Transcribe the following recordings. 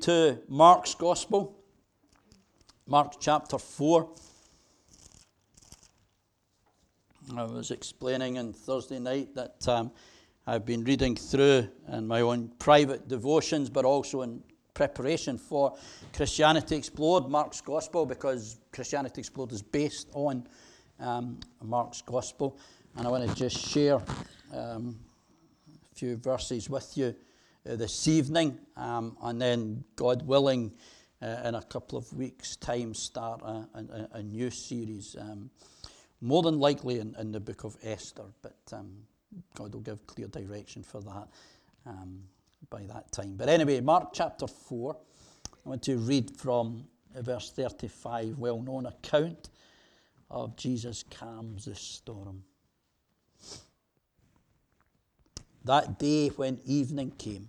To Mark's Gospel, Mark chapter 4. I was explaining on Thursday night that um, I've been reading through in my own private devotions, but also in preparation for Christianity Explored, Mark's Gospel, because Christianity Explored is based on um, Mark's Gospel. And I want to just share um, a few verses with you uh, this evening, um, and then, God willing, uh, in a couple of weeks' time, start a, a, a new series. Um, more than likely in, in, the book of Esther, but um, God will give clear direction for that um, by that time. But anyway, Mark chapter 4, I want to read from verse 35, well known account of Jesus calms the storm. That day when evening came,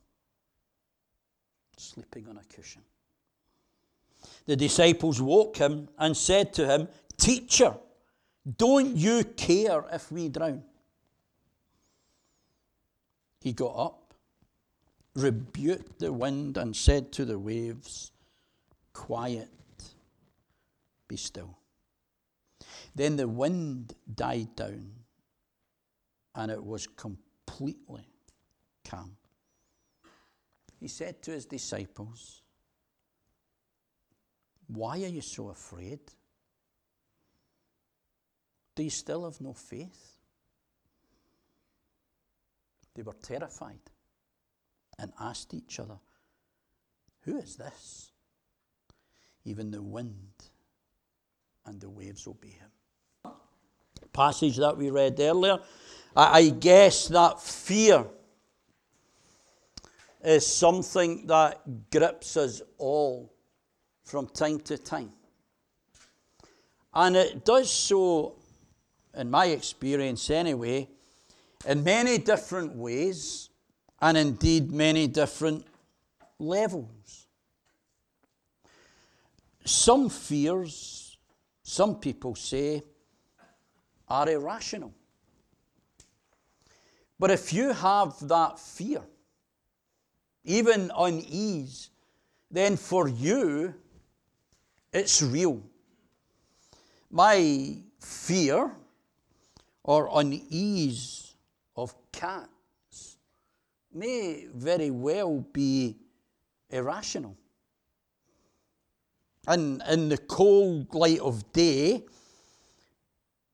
sleeping on a cushion. The disciples woke him and said to him, Teacher, don't you care if we drown? He got up, rebuked the wind, and said to the waves, Quiet, be still. Then the wind died down, and it was completely calm he said to his disciples, Why are you so afraid? Do you still have no faith? They were terrified and asked each other, Who is this? Even the wind and the waves obey him. Passage that we read earlier, I guess that fear is something that grips us all from time to time. And it does so, in my experience anyway, in many different ways, and indeed many different levels. Some fears, some people say, are irrational. But if you have that fear, even unease, then for you, it's real. My fear or unease of cats may very well be irrational. And in the cold light of day,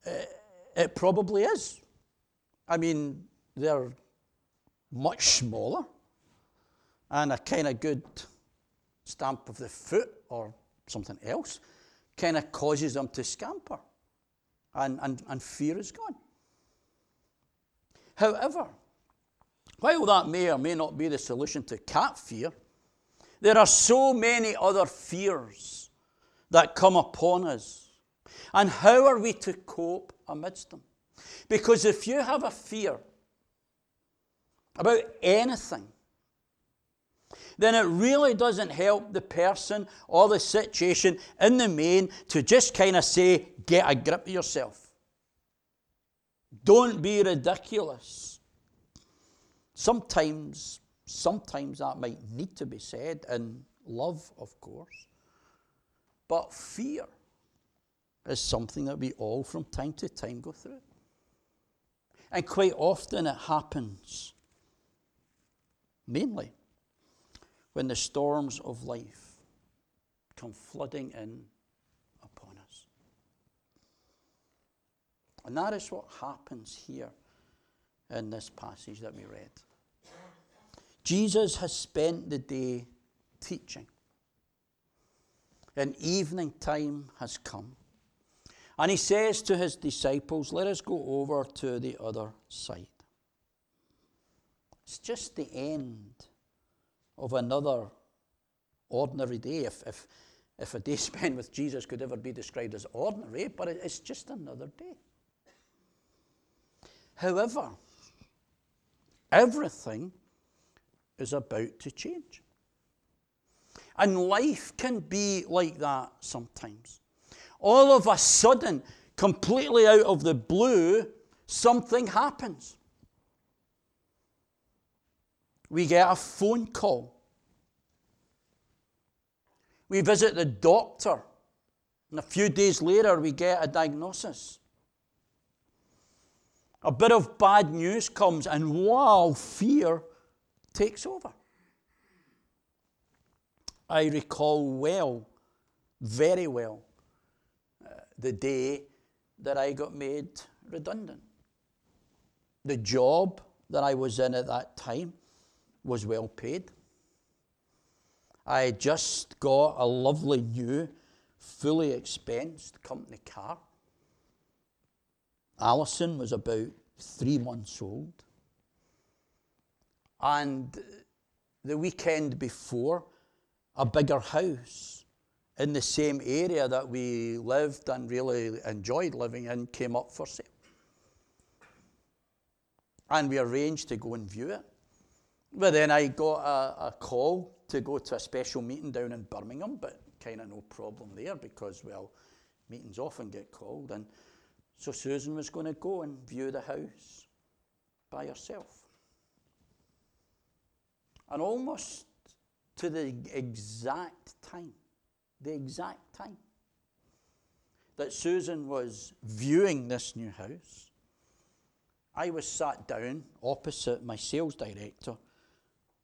eh, it probably is. I mean, they're much smaller and a kind of good stamp of the foot or something else kind of causes them to scamper and, and, and fear is gone. However, while that may or may not be the solution to cat fear, there are so many other fears that come upon us. And how are we to cope amidst them? Because if you have a fear about anything, then it really doesn't help the person or the situation in the main to just kind of say, get a grip of yourself. Don't be ridiculous. Sometimes, sometimes that might need to be said in love, of course. But fear is something that we all from time to time go through. And quite often it happens mainly when the storms of life come flooding in upon us. And that is what happens here in this passage that we read. Jesus has spent the day teaching, and evening time has come. And he says to his disciples, Let us go over to the other side. It's just the end of another ordinary day, if, if, if a day spent with Jesus could ever be described as ordinary, but it's just another day. However, everything is about to change. And life can be like that sometimes. All of a sudden, completely out of the blue, something happens. We get a phone call. We visit the doctor, and a few days later, we get a diagnosis. A bit of bad news comes, and wow, fear takes over. I recall well, very well, uh, the day that I got made redundant. The job that I was in at that time was well paid. I just got a lovely new, fully expensed company car. Alison was about three months old. And the weekend before, a bigger house in the same area that we lived and really enjoyed living in came up for sale. And we arranged to go and view it. But then I got a, a call to go to a special meeting down in Birmingham, but kind of no problem there because, well, meetings often get called. And so Susan was going to go and view the house by herself. And almost to the exact time, the exact time that Susan was viewing this new house, I was sat down opposite my sales director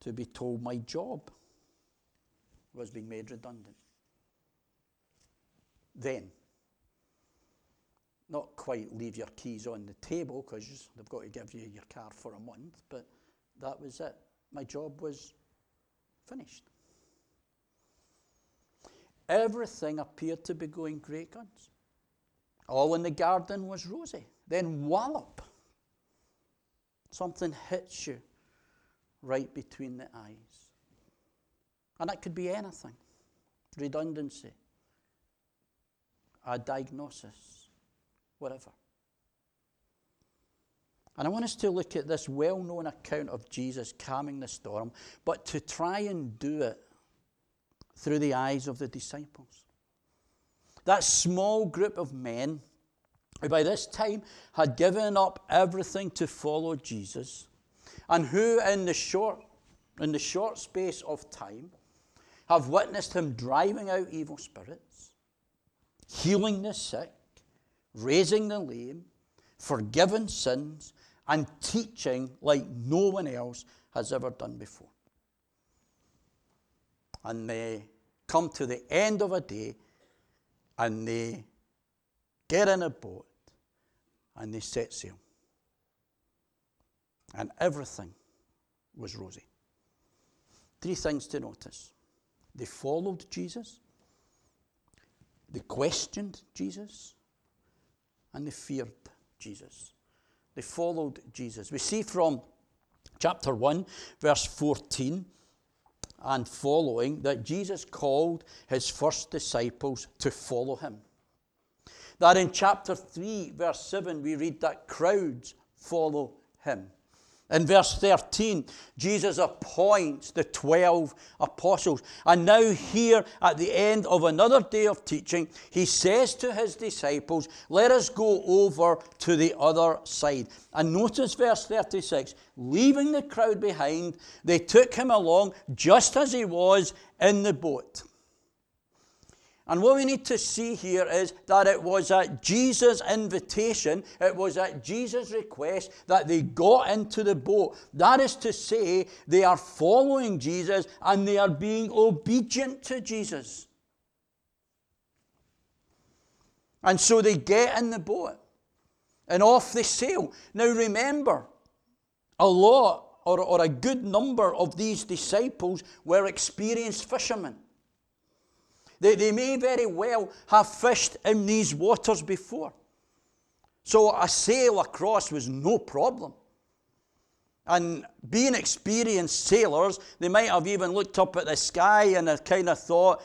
to be told my job was being made redundant. Then, not quite leave your keys on the table because they've got to give you your car for a month, but that was it. My job was finished. Everything appeared to be going great guns. All in the garden was rosy. Then wallop. Something hits you right between the eyes. And that could be anything redundancy, a diagnosis, whatever. And I want us to look at this well known account of Jesus calming the storm, but to try and do it through the eyes of the disciples. That small group of men who by this time had given up everything to follow Jesus and who in the short in the short space of time have witnessed him driving out evil spirits, healing the sick, raising the lame, forgiving sins, and teaching like no one else has ever done before. And they come to the end of a day and they get in a boat and they set sail. And everything was rosy. Three things to notice they followed Jesus, they questioned Jesus, and they feared Jesus. They followed Jesus. We see from chapter 1, verse 14 and following that Jesus called his first disciples to follow him. That in chapter 3, verse 7, we read that crowds follow him. In verse 13, Jesus appoints the 12 apostles. And now, here at the end of another day of teaching, he says to his disciples, Let us go over to the other side. And notice verse 36 leaving the crowd behind, they took him along just as he was in the boat. And what we need to see here is that it was at Jesus' invitation, it was at Jesus' request that they got into the boat. That is to say, they are following Jesus and they are being obedient to Jesus. And so they get in the boat and off they sail. Now remember, a lot or, or a good number of these disciples were experienced fishermen. They, they may very well have fished in these waters before. So a sail across was no problem. And being experienced sailors, they might have even looked up at the sky and kind of thought,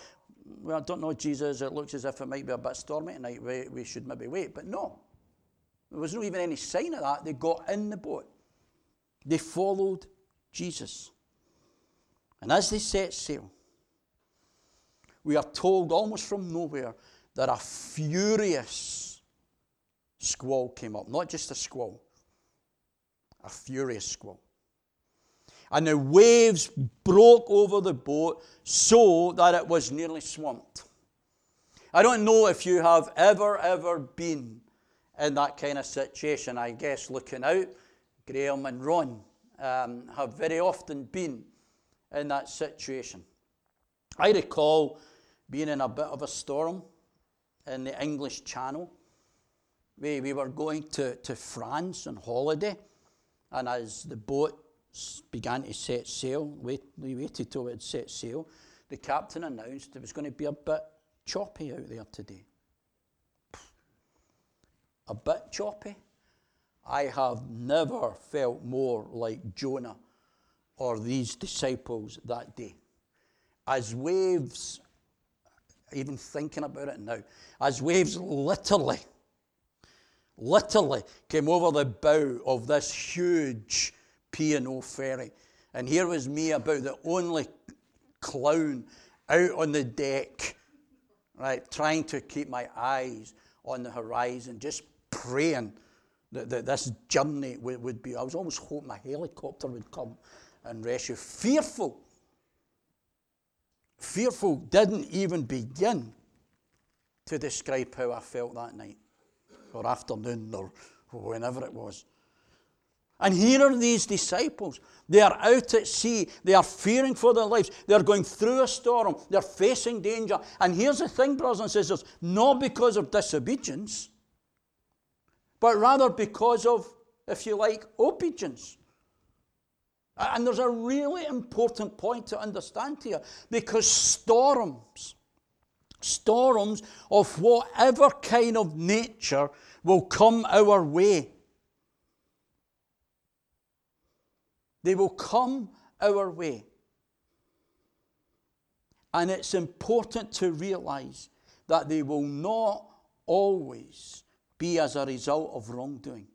well, I don't know, Jesus, it looks as if it might be a bit stormy tonight. We, we should maybe wait. But no, there was not even any sign of that. They got in the boat, they followed Jesus. And as they set sail, we are told almost from nowhere that a furious squall came up. Not just a squall, a furious squall. And the waves broke over the boat so that it was nearly swamped. I don't know if you have ever, ever been in that kind of situation. I guess looking out, Graham and Ron um, have very often been in that situation. I recall being in a bit of a storm in the English Channel. We, we were going to, to France on holiday, and as the boat began to set sail, wait, we waited till it had set sail, the captain announced it was going to be a bit choppy out there today. A bit choppy? I have never felt more like Jonah or these disciples that day. As waves, even thinking about it now, as waves literally, literally came over the bow of this huge P&O ferry. And here was me about the only clown out on the deck, right, trying to keep my eyes on the horizon, just praying that, that this journey would, would be. I was almost hoping a helicopter would come and rescue. Fearful. Fearful didn't even begin to describe how I felt that night or afternoon or whenever it was. And here are these disciples. They are out at sea. They are fearing for their lives. They are going through a storm. They're facing danger. And here's the thing, brothers and sisters not because of disobedience, but rather because of, if you like, obedience. And there's a really important point to understand here because storms, storms of whatever kind of nature will come our way. They will come our way. And it's important to realize that they will not always be as a result of wrongdoing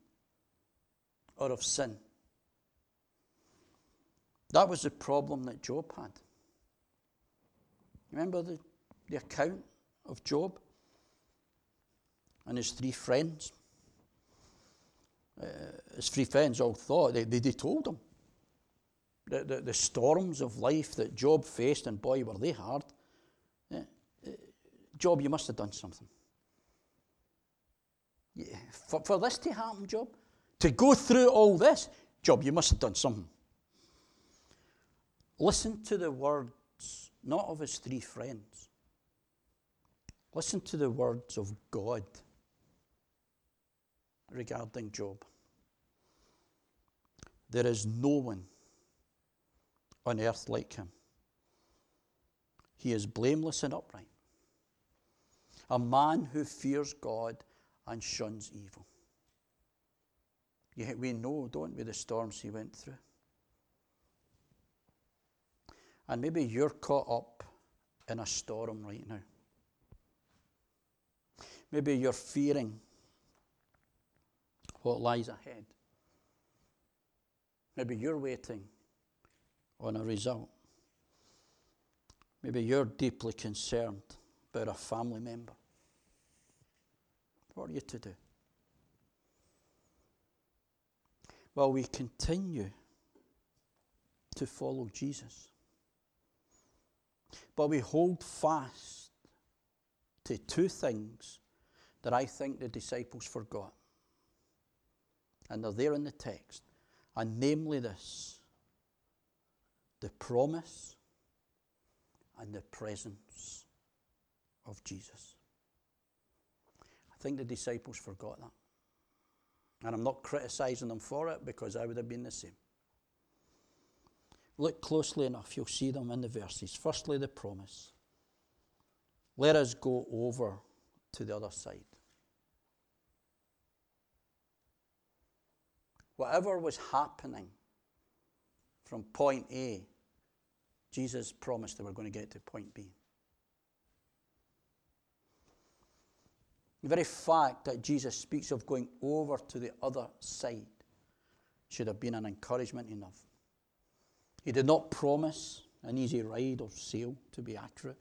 or of sin. That was the problem that Job had. Remember the, the account of Job and his three friends? Uh, his three friends all thought, they, they, they told him the, the, the, storms of life that Job faced, and boy, were they hard. Uh, uh, Job, you must have done something. Yeah, for, for this to happen, Job, to go through all this, Job, you must have done something. Listen to the words, not of his three friends. Listen to the words of God regarding Job. There is no one on earth like him. He is blameless and upright, a man who fears God and shuns evil. Yet we know, don't we, the storms he went through. And maybe you're caught up in a storm right now. Maybe you're fearing what lies ahead. Maybe you're waiting on a result. Maybe you're deeply concerned about a family member. What are you to do? Well, we continue to follow Jesus. But we hold fast to two things that I think the disciples forgot. And they're there in the text. And namely this the promise and the presence of Jesus. I think the disciples forgot that. And I'm not criticizing them for it because I would have been the same. Look closely enough, you'll see them in the verses. Firstly, the promise. Let us go over to the other side. Whatever was happening from point A, Jesus promised they were going to get to point B. The very fact that Jesus speaks of going over to the other side should have been an encouragement enough. He did not promise an easy ride or sail to be accurate,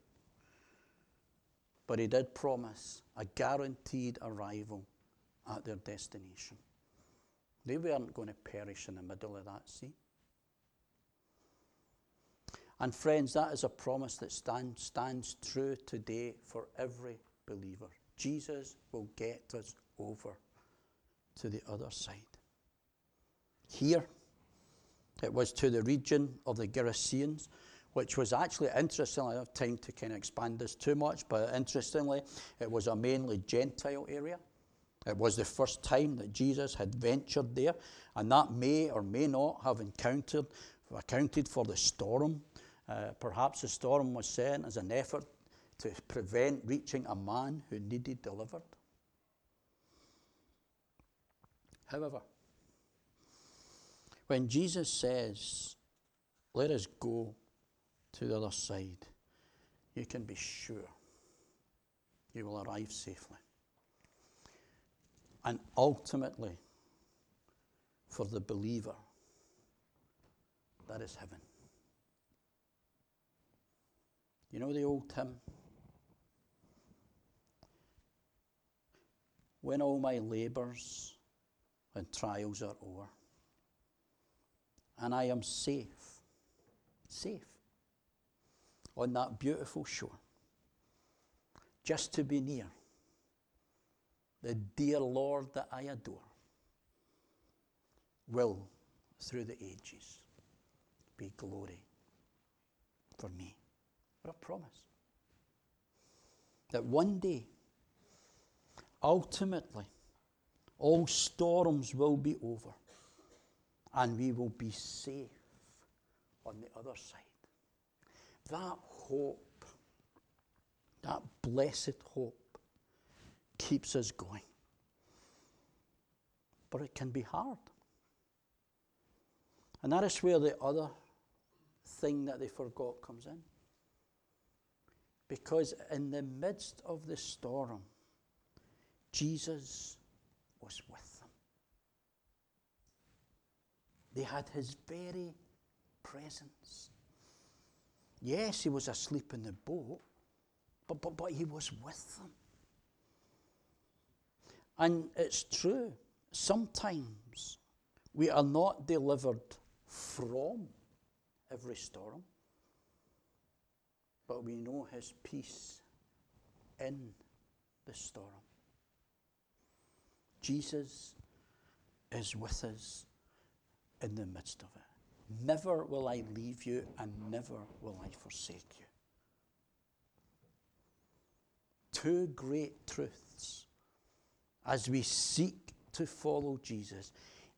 but he did promise a guaranteed arrival at their destination. They weren't going to perish in the middle of that sea. And friends, that is a promise that stand, stands true today for every believer. Jesus will get us over to the other side. Here, it was to the region of the Gerasenes, which was actually interesting. I don't have time to kind of expand this too much, but interestingly, it was a mainly Gentile area. It was the first time that Jesus had ventured there, and that may or may not have encountered, accounted for the storm. Uh, perhaps the storm was sent as an effort to prevent reaching a man who needed delivered. However, when Jesus says, Let us go to the other side, you can be sure you will arrive safely. And ultimately, for the believer, that is heaven. You know the old hymn? When all my labours and trials are over, and I am safe, safe on that beautiful shore, just to be near the dear Lord that I adore, will through the ages be glory for me. What a promise. That one day, ultimately, all storms will be over and we will be safe on the other side. That hope, that blessed hope, keeps us going. But it can be hard. And that is where the other thing that they forgot comes in. Because in the midst of the storm, Jesus was with them. They had his very presence. Yes, he was asleep in the boat, but, but, but he was with them. And it's true, sometimes we are not delivered from every storm but we know his peace in the storm. Jesus is with us in the midst of it. Never will I leave you, and never will I forsake you. Two great truths as we seek to follow Jesus,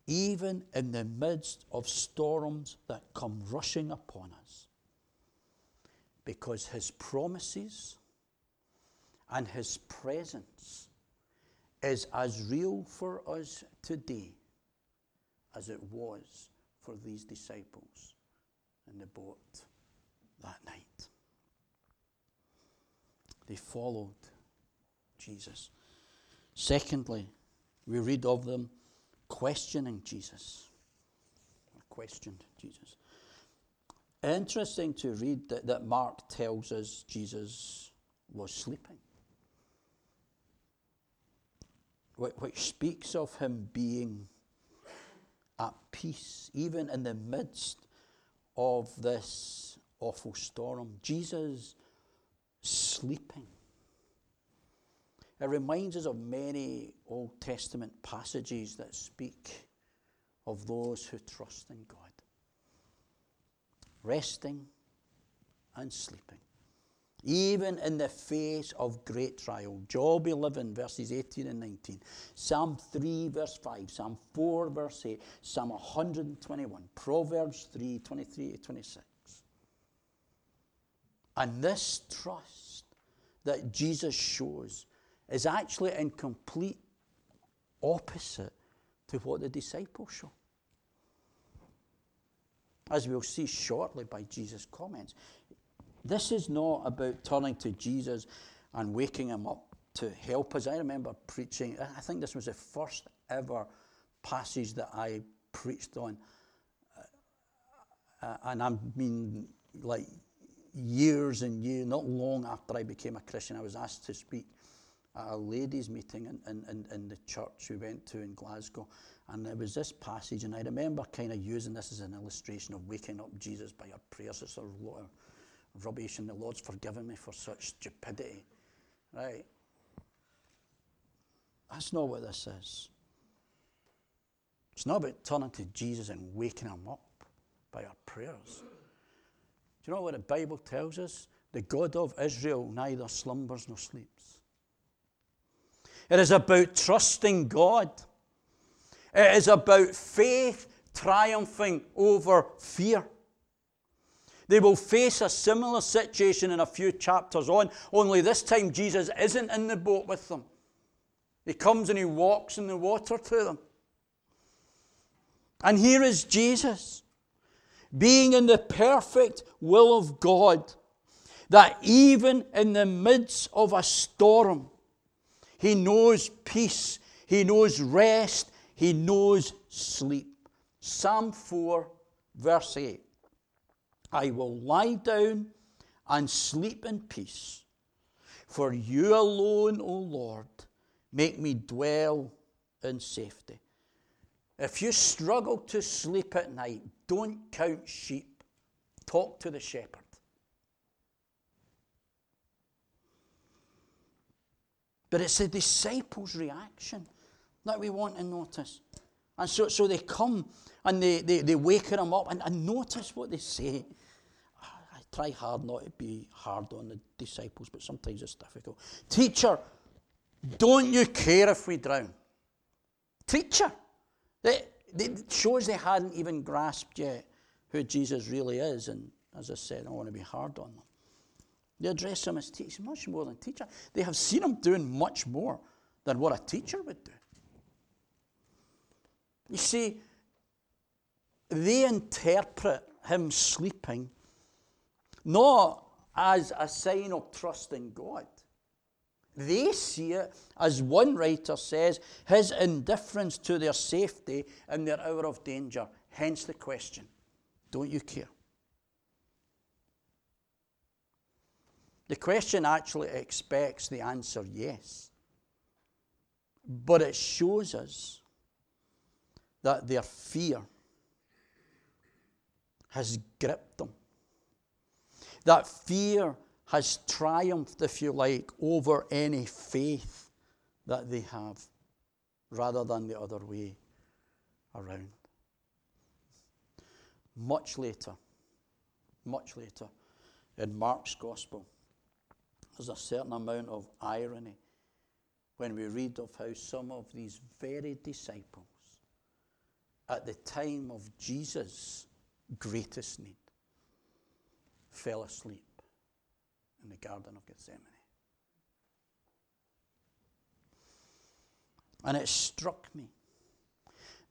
even in the midst of storms that come rushing upon us because his promises and his presence is as real for us today as it was for these disciples in the boat that night. They followed Jesus. Secondly, we read of them questioning Jesus. Questioned Jesus. Interesting to read that, that Mark tells us Jesus was sleeping, which speaks of him being at peace, even in the midst of this awful storm. Jesus sleeping. It reminds us of many Old Testament passages that speak of those who trust in God resting and sleeping. Even in the face of great trial. Job 11, verses 18 and 19. Psalm 3, verse 5. Psalm 4, verse 8. Psalm 121. Proverbs 3, 23 to 26. And this trust that Jesus shows is actually in complete opposite to what the disciples show. as we'll see shortly by Jesus' comments. This is not about turning to Jesus and waking him up to help us. I remember preaching, I think this was the first ever passage that I preached on. Uh, and I mean, like years and years, not long after I became a Christian, I was asked to speak at a ladies' meeting in, in, in the church we went to in Glasgow. And there was this passage, and I remember kind of using this as an illustration of waking up Jesus by your prayers. It's of rubbish, and the Lord's forgiven me for such stupidity. Right? That's not what this is. It's not about turning to Jesus and waking him up by our prayers. Do you know what the Bible tells us? The God of Israel neither slumbers nor sleeps. It is about trusting God. It is about faith triumphing over fear. They will face a similar situation in a few chapters on, only this time Jesus isn't in the boat with them. He comes and he walks in the water to them. And here is Jesus, being in the perfect will of God, that even in the midst of a storm, he knows peace, he knows rest, he knows sleep. Psalm 4, verse 8 I will lie down and sleep in peace, for you alone, O Lord Make me dwell in safety. If you struggle to sleep at night, don't count sheep. Talk to the shepherd. But it's the disciples' reaction that we want to notice. And so, so they come and they, they, they wake them up and, and notice what they say. Try hard not to be hard on the disciples, but sometimes it's difficult. Teacher, don't you care if we drown? Teacher. It shows they hadn't even grasped yet who Jesus really is. And as I said, I want to be hard on them. They address him as teacher, much more than teacher. They have seen him doing much more than what a teacher would do. You see, they interpret him sleeping not as a sign of trust in God, they see it, as one writer says, his indifference to their safety in their hour of danger. Hence the question Don't you care? The question actually expects the answer yes. But it shows us that their fear has gripped them. That fear has triumphed, if you like, over any faith that they have, rather than the other way around. Much later, much later, in Mark's Gospel, there's a certain amount of irony when we read of how some of these very disciples, at the time of Jesus' greatest need, fell asleep in the Garden of Gethsemane. And it struck me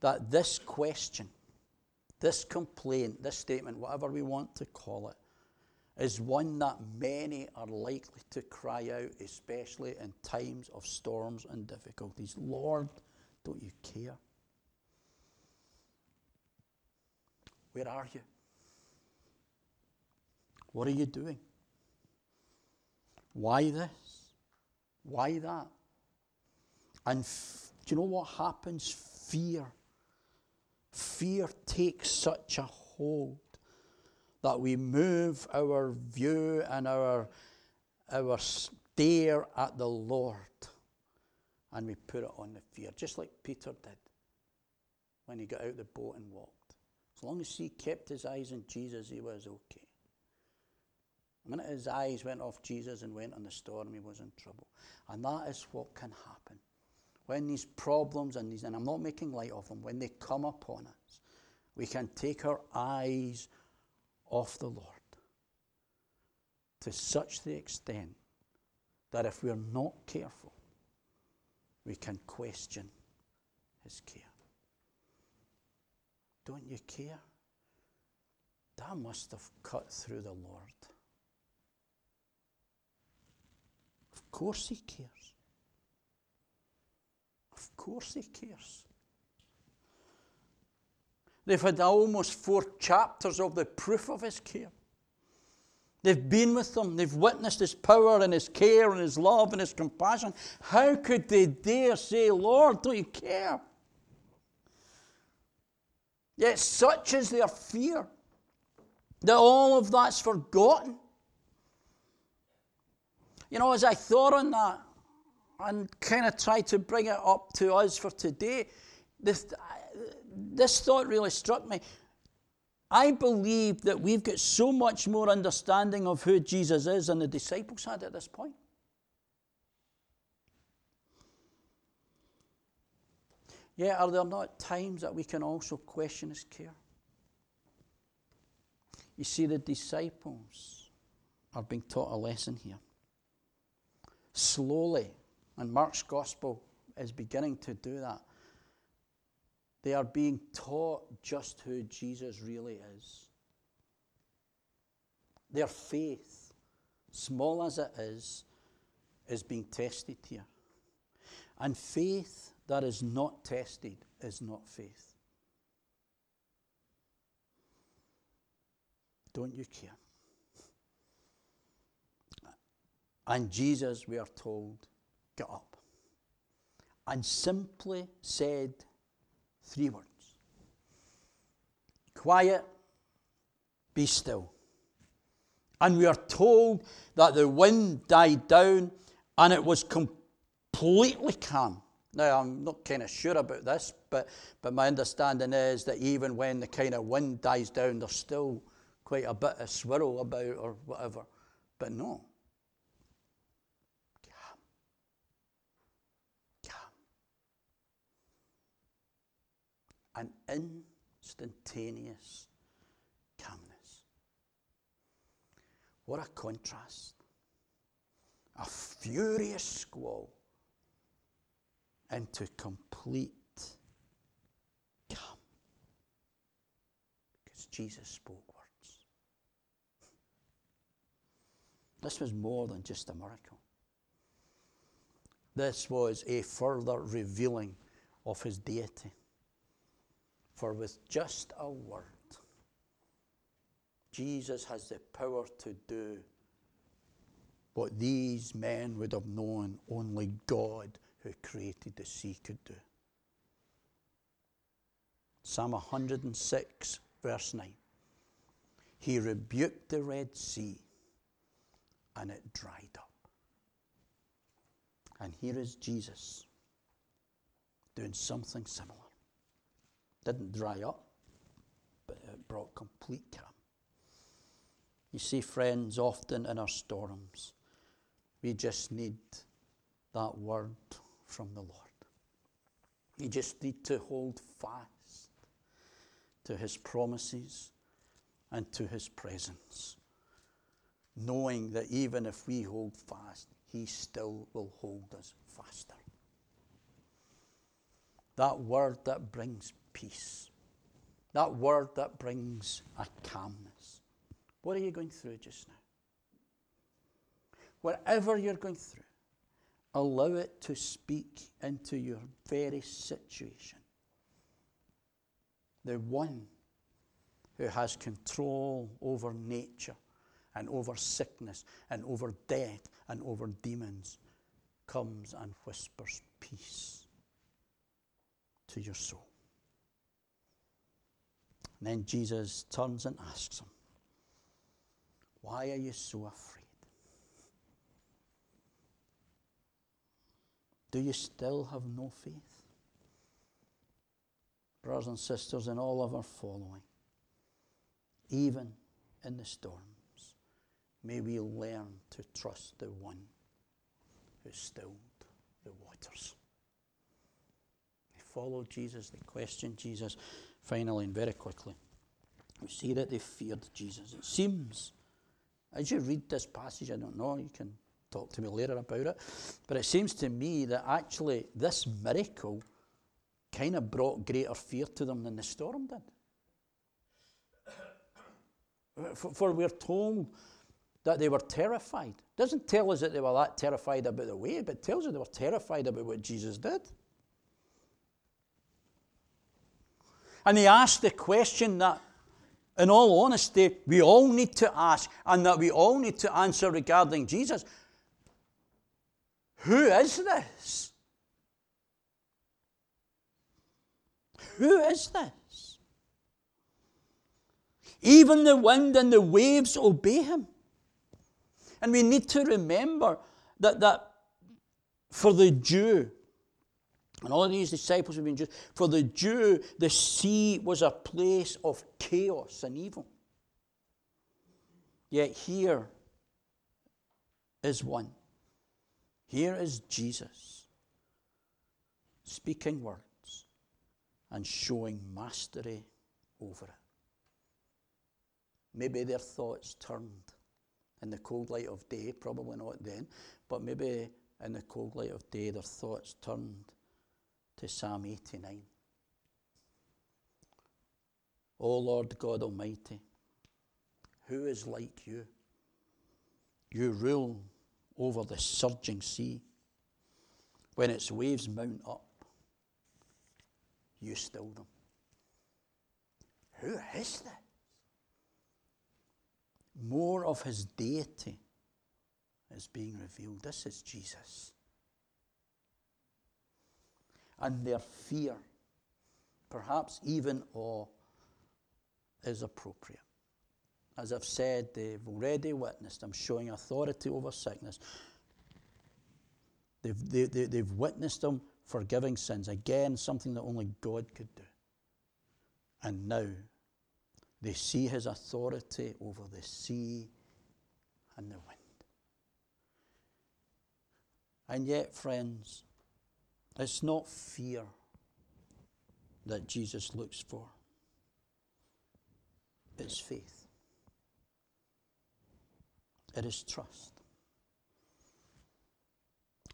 that this question, this complaint, this statement, whatever we want to call it, is one that many are likely to cry out, especially in times of storms and difficulties. Lord, don't you care? Where are you? What are you doing? Why this? Why that? And f- do you know what happens? Fear. Fear takes such a hold that we move our view and our, our stare at the Lord and we put it on the fear, just like Peter did when he got out the boat and walked. As long as he kept his eyes on Jesus, he was okay. The minute his eyes went off Jesus and went on the storm, he was in trouble. And that is what can happen. When these problems and these, and I'm not making light of them, when they come upon us, we can take our eyes off the Lord to such the extent that if we're not careful, we can question his care. Don't you care? that must have cut through the Lord. Of course, He cares. Of course, He cares. They've had almost four chapters of the proof of His care. They've been with them. They've witnessed His power and His care and His love and His compassion. How could they dare say, Lord, don't you care? Yet such is their fear that all of that's forgotten. You know, as I thought on that and kind of tried to bring it up to us for today, this, this thought really struck me. I believe that we've got so much more understanding of who Jesus is than the disciples had at this point. Yet, are there not times that we can also question his care? You see, the disciples are being taught a lesson here. Slowly, and Mark's gospel is beginning to do that. They are being taught just who Jesus really is. Their faith, small as it is, is being tested here. And faith that is not tested is not faith. Don't you care? And Jesus, we are told, got up and simply said three words Quiet, be still. And we are told that the wind died down and it was completely calm. Now, I'm not kind of sure about this, but, but my understanding is that even when the kind of wind dies down, there's still quite a bit of swirl about or whatever. But no. Calm. Calm. An instantaneous calmness. What a contrast. A furious squall into complete calm. Because Jesus spoke words. This was more than just a miracle. This was a further revealing of his deity. For with just a word, Jesus has the power to do what these men would have known only God who created the sea could do. Psalm 106, verse 9. He rebuked the Red Sea and it dried up. And here is Jesus doing something similar. Didn't dry up, but it brought complete calm. You see, friends, often in our storms, we just need that word from the Lord. You just need to hold fast to his promises and to his presence, knowing that even if we hold fast, he still will hold us faster. That word that brings peace, that word that brings a calmness. What are you going through just now? Whatever you're going through, Allow it to speak into your very situation. The one who has control over nature and over sickness and over death and over demons comes and whispers peace to your soul. And then Jesus turns and asks him, Why are you so afraid? Do you still have no faith? Brothers and sisters, in all of our following, even in the storms, may we learn to trust the one who stilled the waters. They followed Jesus, they questioned Jesus. Finally, and very quickly, we see that they feared Jesus. It seems, as you read this passage, I don't know, you can talk to me later about it. But it seems to me that actually this miracle kind of brought greater fear to them than the storm did. For, for we're told that they were terrified. It doesn't tell us that they were that terrified about the way, but tells us they were terrified about what Jesus did. And he asked the question that, in all honesty, we all need to ask and that we all need to answer regarding Jesus Who is this? Who is this? Even the wind and the waves obey him. And we need to remember that, that for the Jew, and all of these disciples have been Jews, for the Jew, the sea was a place of chaos and evil. Yet here is one. Here is Jesus speaking words and showing mastery over it. Maybe their thoughts turned in the cold light of day, probably not then, but maybe in the cold light of day their thoughts turned to Psalm 89. O Lord God Almighty, who is like you? You rule over the surging sea. When its waves mount up, you still them. Who is this? More of his deity is being revealed. This is Jesus. And their fear, perhaps even awe, is appropriate. As I've said, they've already witnessed, I'm showing authority over sickness. They've, they, they, they've witnessed them forgiving sins. Again, something that only God could do. And now they see his authority over the sea and the wind. And yet, friends, it's not fear that Jesus looks for, it's faith, it is trust.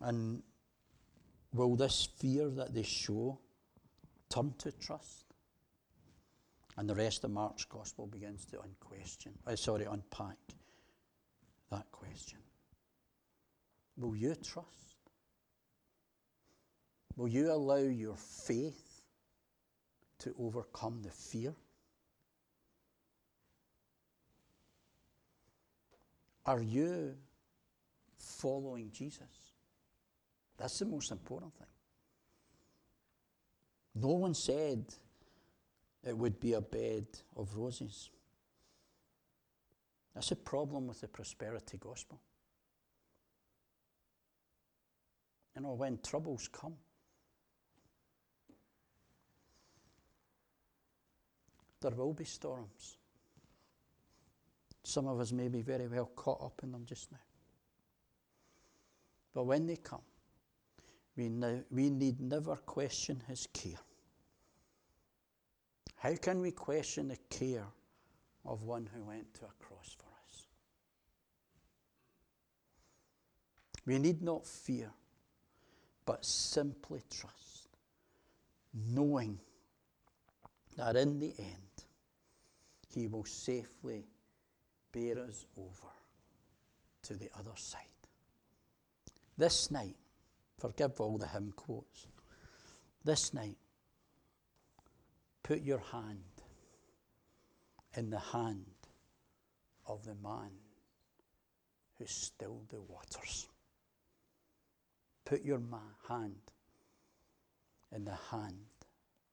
And will this fear that they show turn to trust? And the rest of Mark's gospel begins to unquestion, uh, sorry, unpack that question. Will you trust? Will you allow your faith to overcome the fear? Are you following Jesus? That's the most important thing. No one said it would be a bed of roses. That's a problem with the prosperity gospel. You know, when troubles come, there will be storms. Some of us may be very well caught up in them just now. But when they come, we, we need never question his care. How can we question the care of one who went to a cross for us? We need not fear, but simply trust, knowing that in the end, he will safely bear us over to the other side. This night, Forgive all the hymn quotes. This night, put your hand in the hand of the man who stilled the waters. Put your ma- hand in the hand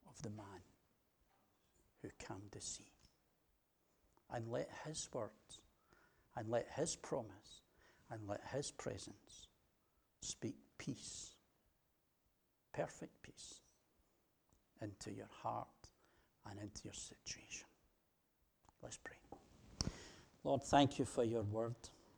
of the man who calmed the sea. And let his words and let his promise and let his presence speak peace, perfect peace, into your heart and into your situation. Let's pray. Lord, thank you for your word.